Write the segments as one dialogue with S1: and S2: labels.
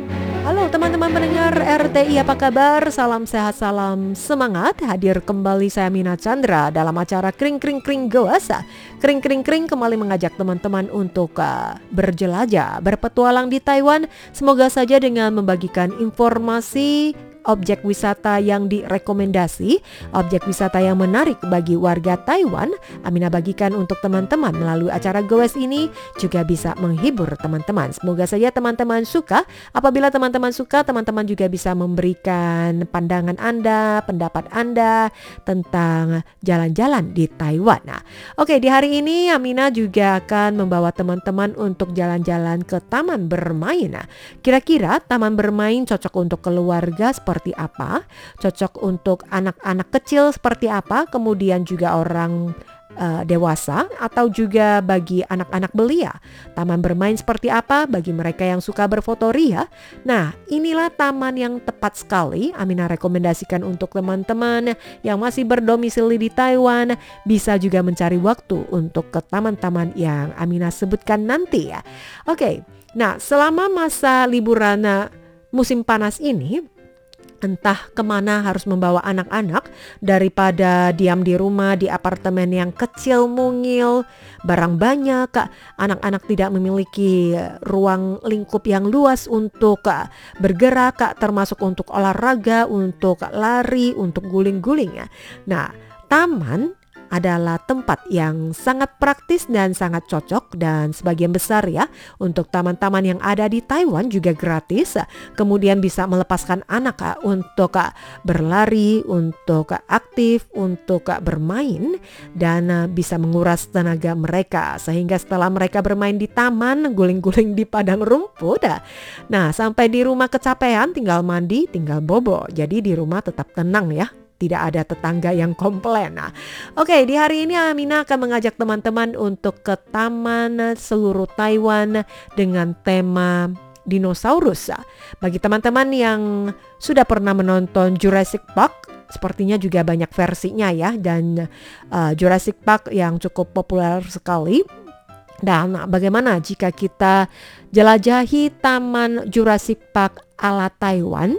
S1: Teman-teman pendengar RTI apa kabar? Salam sehat, salam semangat. Hadir kembali saya Mina Chandra dalam acara Kring Kring Kring Goasa. Kring Kring Kring kembali mengajak teman-teman untuk uh, berjelajah, berpetualang di Taiwan. Semoga saja dengan membagikan informasi objek wisata yang direkomendasi, objek wisata yang menarik bagi warga Taiwan, Amina bagikan untuk teman-teman melalui acara Goes ini juga bisa menghibur teman-teman. Semoga saja teman-teman suka. Apabila teman-teman suka, teman-teman juga bisa memberikan pandangan Anda, pendapat Anda tentang jalan-jalan di Taiwan. Nah, oke di hari ini Amina juga akan membawa teman-teman untuk jalan-jalan ke taman bermain. Nah, kira-kira taman bermain cocok untuk keluarga seperti apa, cocok untuk anak-anak kecil seperti apa, kemudian juga orang uh, dewasa atau juga bagi anak-anak belia. Taman bermain seperti apa bagi mereka yang suka berfoto ria? Nah, inilah taman yang tepat sekali Amina rekomendasikan untuk teman-teman yang masih berdomisili di Taiwan bisa juga mencari waktu untuk ke taman-taman yang Amina sebutkan nanti ya. Oke. Nah, selama masa liburan uh, musim panas ini entah ke mana harus membawa anak-anak daripada diam di rumah di apartemen yang kecil mungil barang banyak anak-anak tidak memiliki ruang lingkup yang luas untuk bergerak termasuk untuk olahraga untuk lari untuk guling-guling ya nah taman adalah tempat yang sangat praktis dan sangat cocok dan sebagian besar ya untuk taman-taman yang ada di Taiwan juga gratis. Kemudian bisa melepaskan anak ah, untuk ah, berlari, untuk ah, aktif, untuk bermain dan bisa menguras tenaga mereka sehingga setelah mereka bermain di taman, guling-guling di padang rumput. Nah, sampai di rumah kecapean tinggal mandi, tinggal bobo. Jadi di rumah tetap tenang ya tidak ada tetangga yang komplain. Nah, oke okay, di hari ini Amina akan mengajak teman-teman untuk ke taman seluruh Taiwan dengan tema dinosaurus. Bagi teman-teman yang sudah pernah menonton Jurassic Park, sepertinya juga banyak versinya ya dan uh, Jurassic Park yang cukup populer sekali. Dan bagaimana jika kita jelajahi Taman Jurassic Park ala Taiwan?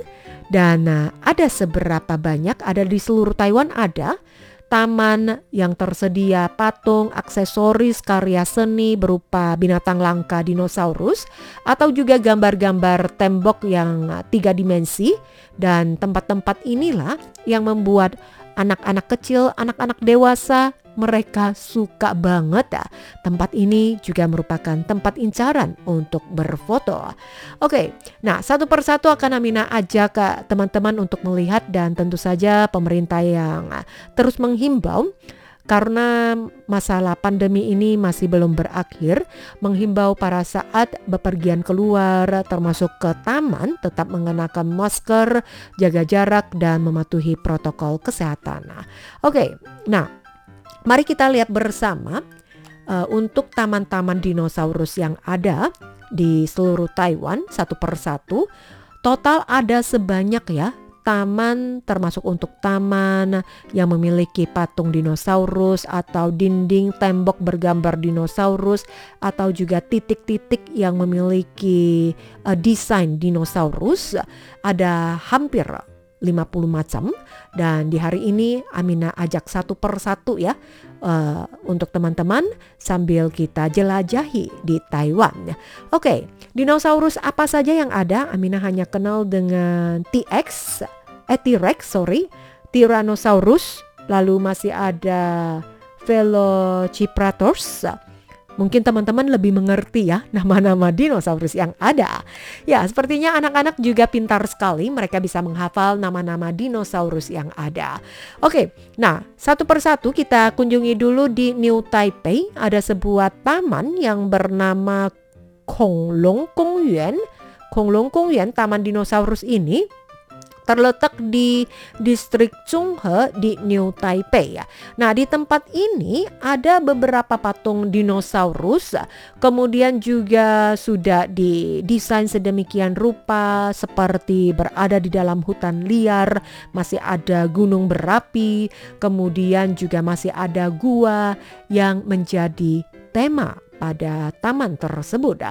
S1: Dan uh, ada seberapa banyak, ada di seluruh Taiwan ada? Taman yang tersedia patung, aksesoris, karya seni berupa binatang langka dinosaurus atau juga gambar-gambar tembok yang tiga dimensi. Dan tempat-tempat inilah yang membuat anak-anak kecil, anak-anak dewasa mereka suka banget ya. Tempat ini juga merupakan tempat incaran untuk berfoto. Oke, nah satu persatu akan Amina ajak ke teman-teman untuk melihat dan tentu saja pemerintah yang terus menghimbau karena masalah pandemi ini masih belum berakhir, menghimbau para saat bepergian keluar termasuk ke taman tetap mengenakan masker, jaga jarak dan mematuhi protokol kesehatan. Oke, nah Mari kita lihat bersama uh, untuk taman-taman dinosaurus yang ada di seluruh Taiwan satu persatu. Total ada sebanyak ya taman termasuk untuk taman yang memiliki patung dinosaurus atau dinding tembok bergambar dinosaurus atau juga titik-titik yang memiliki uh, desain dinosaurus ada hampir 50 macam dan di hari ini Amina ajak satu persatu ya uh, untuk teman-teman sambil kita jelajahi di Taiwan. Oke, okay, dinosaurus apa saja yang ada? Amina hanya kenal dengan T-Rex, eh T-Rex sorry, Tyrannosaurus, lalu masih ada Velociraptors Mungkin teman-teman lebih mengerti ya nama-nama dinosaurus yang ada. Ya, sepertinya anak-anak juga pintar sekali. Mereka bisa menghafal nama-nama dinosaurus yang ada. Oke, nah satu persatu kita kunjungi dulu di New Taipei. Ada sebuah taman yang bernama Konglong Kongyuan. Konglong Kongyuan, taman dinosaurus ini terletak di distrik Chunghe di New Taipei ya. Nah, di tempat ini ada beberapa patung dinosaurus, kemudian juga sudah didesain sedemikian rupa seperti berada di dalam hutan liar, masih ada gunung berapi, kemudian juga masih ada gua yang menjadi tema pada taman tersebut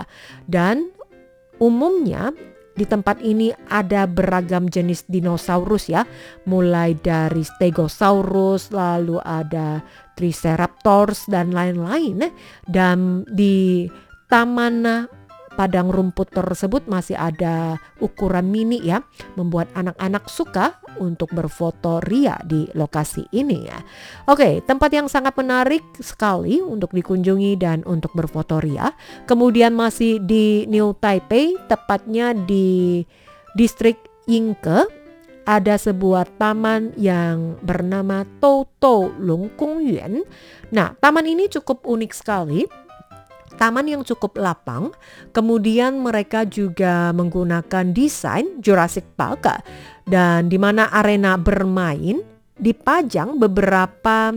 S1: dan umumnya di tempat ini ada beragam jenis dinosaurus ya, mulai dari Stegosaurus, lalu ada Triceratops dan lain-lain. Dan di taman padang rumput tersebut masih ada ukuran mini ya, membuat anak-anak suka untuk berfoto ria di lokasi ini ya. Oke, tempat yang sangat menarik sekali untuk dikunjungi dan untuk berfoto ria. Kemudian masih di New Taipei, tepatnya di distrik Yingke ada sebuah taman yang bernama Toto Long Yuan. Nah, taman ini cukup unik sekali taman yang cukup lapang. Kemudian mereka juga menggunakan desain Jurassic Park dan di mana arena bermain dipajang beberapa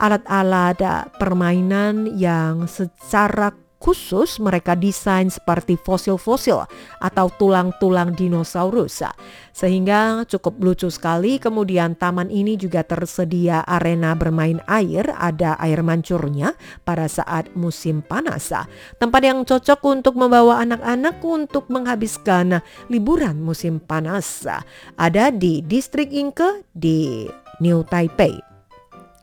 S1: alat-alat permainan yang secara khusus mereka desain seperti fosil-fosil atau tulang-tulang dinosaurus. Sehingga cukup lucu sekali. Kemudian taman ini juga tersedia arena bermain air, ada air mancurnya pada saat musim panas. Tempat yang cocok untuk membawa anak-anak untuk menghabiskan liburan musim panas. Ada di distrik Inke di New Taipei.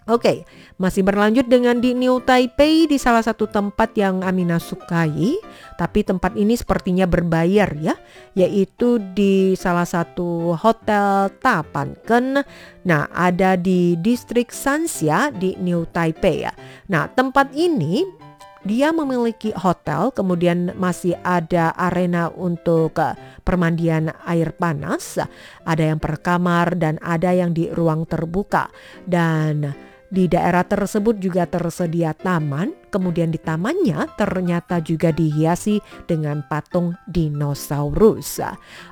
S1: Oke, masih berlanjut dengan di New Taipei di salah satu tempat yang Amina sukai, tapi tempat ini sepertinya berbayar ya, yaitu di salah satu hotel Tapanken. Nah, ada di distrik Sanxia di New Taipei ya. Nah, tempat ini dia memiliki hotel, kemudian masih ada arena untuk eh, permandian air panas, ada yang per kamar dan ada yang di ruang terbuka dan di daerah tersebut juga tersedia taman, kemudian di tamannya ternyata juga dihiasi dengan patung dinosaurus.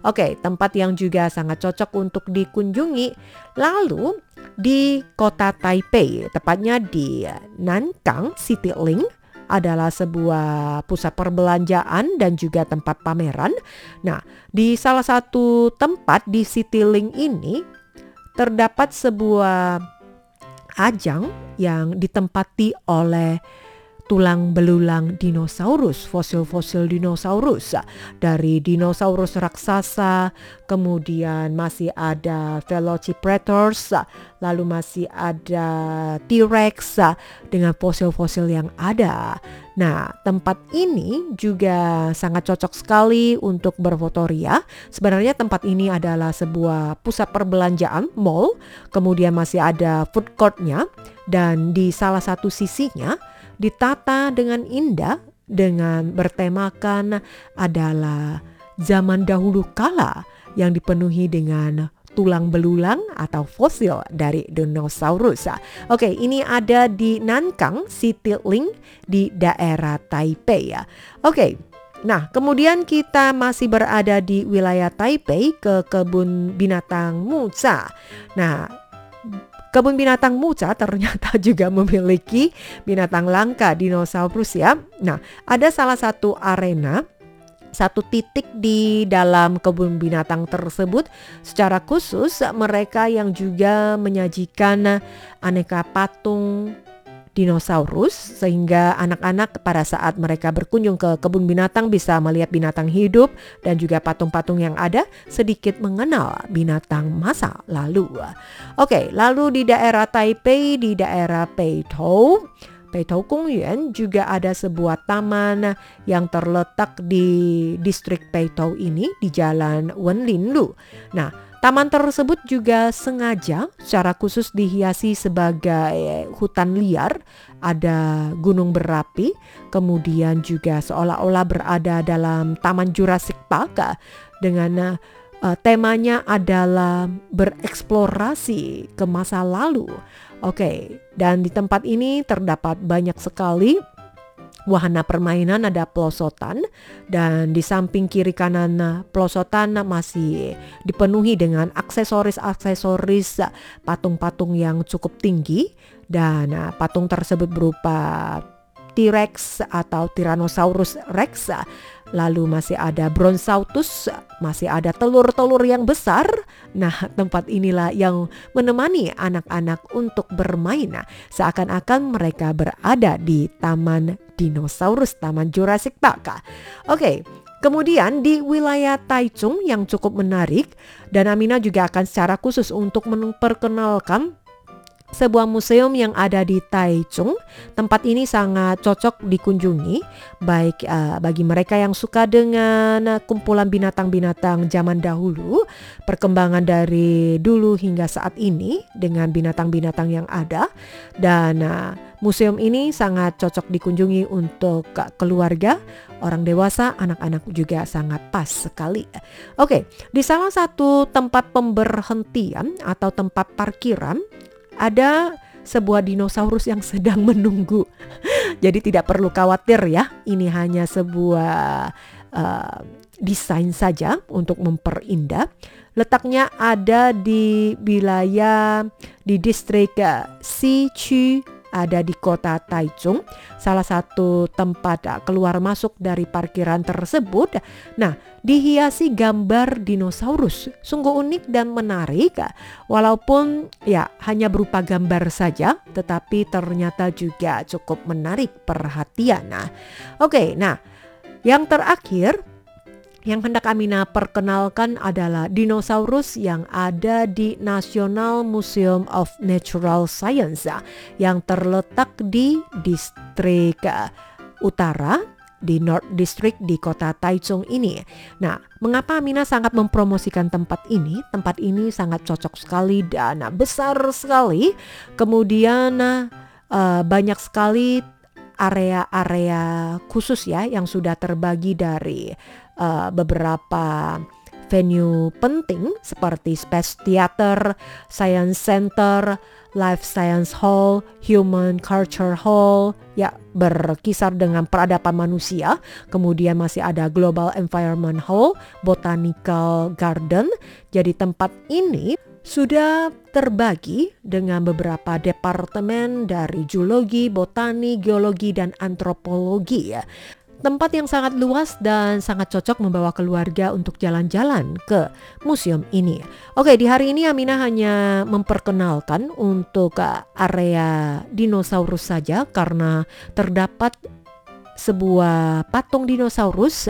S1: Oke, tempat yang juga sangat cocok untuk dikunjungi. Lalu di kota Taipei, tepatnya di Nankang City Link, adalah sebuah pusat perbelanjaan dan juga tempat pameran. Nah, di salah satu tempat di Citylink ini terdapat sebuah ajang yang ditempati oleh tulang belulang dinosaurus, fosil-fosil dinosaurus dari dinosaurus raksasa, kemudian masih ada Velociraptors, lalu masih ada T-Rex dengan fosil-fosil yang ada. Nah, tempat ini juga sangat cocok sekali untuk berfotoria. Sebenarnya tempat ini adalah sebuah pusat perbelanjaan, mall, kemudian masih ada food courtnya, dan di salah satu sisinya ditata dengan indah dengan bertemakan adalah zaman dahulu kala yang dipenuhi dengan tulang belulang atau fosil dari dinosaurus. Oke, ini ada di Nankang City Link di daerah Taipei ya. Oke, Nah, kemudian kita masih berada di wilayah Taipei ke kebun binatang Musa. Nah, Kebun binatang Muca ternyata juga memiliki binatang langka dinosaurus ya. Nah, ada salah satu arena satu titik di dalam kebun binatang tersebut secara khusus mereka yang juga menyajikan aneka patung dinosaurus sehingga anak-anak pada saat mereka berkunjung ke kebun binatang bisa melihat binatang hidup dan juga patung-patung yang ada sedikit mengenal binatang masa lalu. Oke, lalu di daerah Taipei di daerah Peitou Peitou Kongyuan juga ada sebuah taman yang terletak di distrik Peitou ini di jalan Wenlinlu. Nah, Taman tersebut juga sengaja secara khusus dihiasi sebagai hutan liar, ada gunung berapi, kemudian juga seolah-olah berada dalam Taman Jurassic Park dengan uh, temanya adalah bereksplorasi ke masa lalu. Oke, dan di tempat ini terdapat banyak sekali wahana permainan ada pelosotan dan di samping kiri kanan pelosotan masih dipenuhi dengan aksesoris-aksesoris patung-patung yang cukup tinggi dan patung tersebut berupa T-Rex atau Tyrannosaurus Rex. Lalu masih ada Bronzautus, masih ada telur-telur yang besar. Nah, tempat inilah yang menemani anak-anak untuk bermain. Seakan-akan mereka berada di Taman Dinosaurus, Taman Jurassic Park. Oke, Kemudian di wilayah Taichung yang cukup menarik dan Amina juga akan secara khusus untuk memperkenalkan sebuah museum yang ada di Taichung. Tempat ini sangat cocok dikunjungi baik uh, bagi mereka yang suka dengan uh, kumpulan binatang-binatang zaman dahulu, perkembangan dari dulu hingga saat ini dengan binatang-binatang yang ada dan uh, museum ini sangat cocok dikunjungi untuk keluarga, orang dewasa, anak-anak juga sangat pas sekali. Oke, di salah satu tempat pemberhentian atau tempat parkiran ada sebuah dinosaurus yang sedang menunggu. Jadi tidak perlu khawatir ya, ini hanya sebuah uh, desain saja untuk memperindah. Letaknya ada di wilayah di distrik Sichu ada di kota Taichung, salah satu tempat ah, keluar masuk dari parkiran tersebut. Nah, dihiasi gambar dinosaurus, sungguh unik dan menarik. Walaupun ya hanya berupa gambar saja, tetapi ternyata juga cukup menarik perhatian. Nah, oke, nah yang terakhir yang hendak Amina perkenalkan adalah dinosaurus yang ada di National Museum of Natural Science yang terletak di distrik uh, utara di North District di kota Taichung ini. Nah, mengapa Amina sangat mempromosikan tempat ini? Tempat ini sangat cocok sekali dan besar sekali. Kemudian uh, banyak sekali area-area khusus ya yang sudah terbagi dari uh, beberapa venue penting seperti Space Theater, Science Center, Life Science Hall, Human Culture Hall, ya berkisar dengan peradaban manusia. Kemudian masih ada Global Environment Hall, Botanical Garden. Jadi tempat ini sudah terbagi dengan beberapa departemen dari geologi, botani, geologi, dan antropologi ya. Tempat yang sangat luas dan sangat cocok membawa keluarga untuk jalan-jalan ke museum ini. Oke, di hari ini Amina hanya memperkenalkan untuk area dinosaurus saja karena terdapat sebuah patung dinosaurus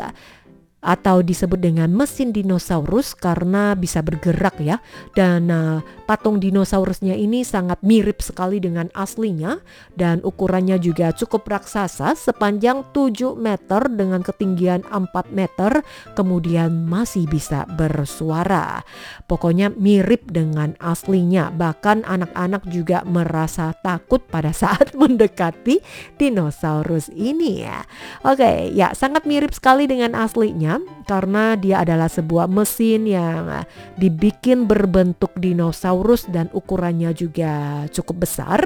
S1: atau disebut dengan mesin dinosaurus karena bisa bergerak ya dan uh, patung dinosaurusnya ini sangat mirip sekali dengan aslinya dan ukurannya juga cukup raksasa sepanjang 7 meter dengan ketinggian 4 meter kemudian masih bisa bersuara. Pokoknya mirip dengan aslinya. Bahkan anak-anak juga merasa takut pada saat mendekati dinosaurus ini ya. Oke ya sangat mirip sekali dengan aslinya karena dia adalah sebuah mesin yang dibikin berbentuk dinosaurus dan ukurannya juga cukup besar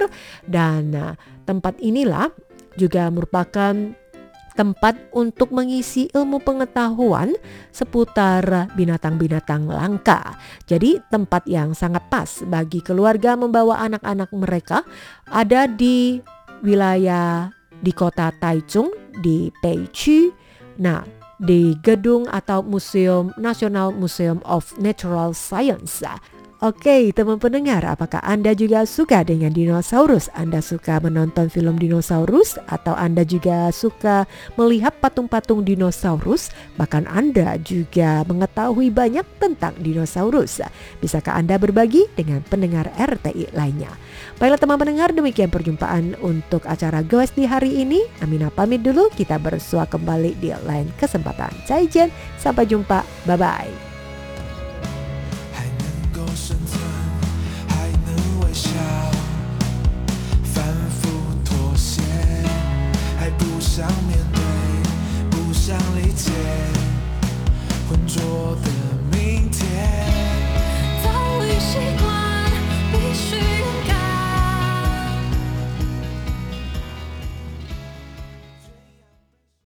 S1: dan eh, tempat inilah juga merupakan tempat untuk mengisi ilmu pengetahuan seputar binatang-binatang langka. Jadi tempat yang sangat pas bagi keluarga membawa anak-anak mereka ada di wilayah di kota Taichung di Peichu. Nah, di gedung atau Museum National Museum of Natural Science. Oke, teman pendengar, apakah Anda juga suka dengan dinosaurus? Anda suka menonton film dinosaurus atau Anda juga suka melihat patung-patung dinosaurus? Bahkan Anda juga mengetahui banyak tentang dinosaurus. Bisakah Anda berbagi dengan pendengar RTI lainnya? Baiklah teman pendengar, demikian perjumpaan untuk acara Goes di hari ini. Amina pamit dulu, kita bersua kembali di lain kesempatan. Zaijian, sampai jumpa, bye-bye.
S2: 不想面对不想理解浑浊的